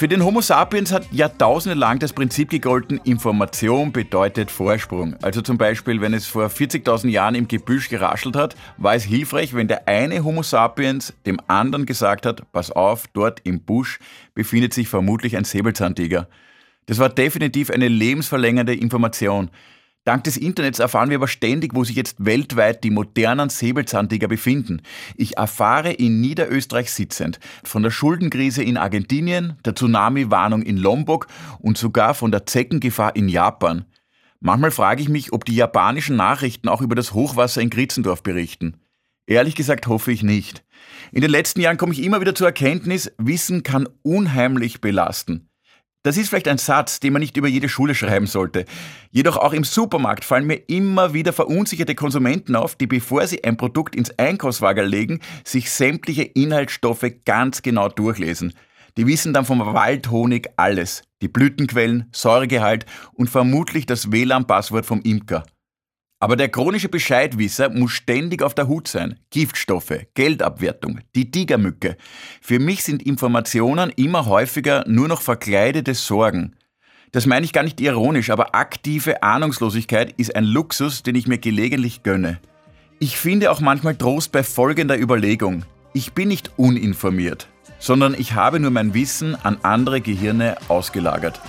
Für den Homo sapiens hat jahrtausende lang das Prinzip gegolten, Information bedeutet Vorsprung. Also zum Beispiel, wenn es vor 40.000 Jahren im Gebüsch geraschelt hat, war es hilfreich, wenn der eine Homo sapiens dem anderen gesagt hat, pass auf, dort im Busch befindet sich vermutlich ein Säbelzahntiger. Das war definitiv eine lebensverlängernde Information. Dank des Internets erfahren wir aber ständig, wo sich jetzt weltweit die modernen Säbelzahntiger befinden. Ich erfahre in Niederösterreich sitzend von der Schuldenkrise in Argentinien, der Tsunami-Warnung in Lombok und sogar von der Zeckengefahr in Japan. Manchmal frage ich mich, ob die japanischen Nachrichten auch über das Hochwasser in Gritzendorf berichten. Ehrlich gesagt hoffe ich nicht. In den letzten Jahren komme ich immer wieder zur Erkenntnis, Wissen kann unheimlich belasten. Das ist vielleicht ein Satz, den man nicht über jede Schule schreiben sollte. Jedoch auch im Supermarkt fallen mir immer wieder verunsicherte Konsumenten auf, die bevor sie ein Produkt ins Einkaufswagen legen, sich sämtliche Inhaltsstoffe ganz genau durchlesen. Die wissen dann vom Waldhonig alles. Die Blütenquellen, Säuregehalt und vermutlich das WLAN-Passwort vom Imker. Aber der chronische Bescheidwisser muss ständig auf der Hut sein. Giftstoffe, Geldabwertung, die Tigermücke. Für mich sind Informationen immer häufiger nur noch verkleidete Sorgen. Das meine ich gar nicht ironisch, aber aktive Ahnungslosigkeit ist ein Luxus, den ich mir gelegentlich gönne. Ich finde auch manchmal Trost bei folgender Überlegung. Ich bin nicht uninformiert, sondern ich habe nur mein Wissen an andere Gehirne ausgelagert.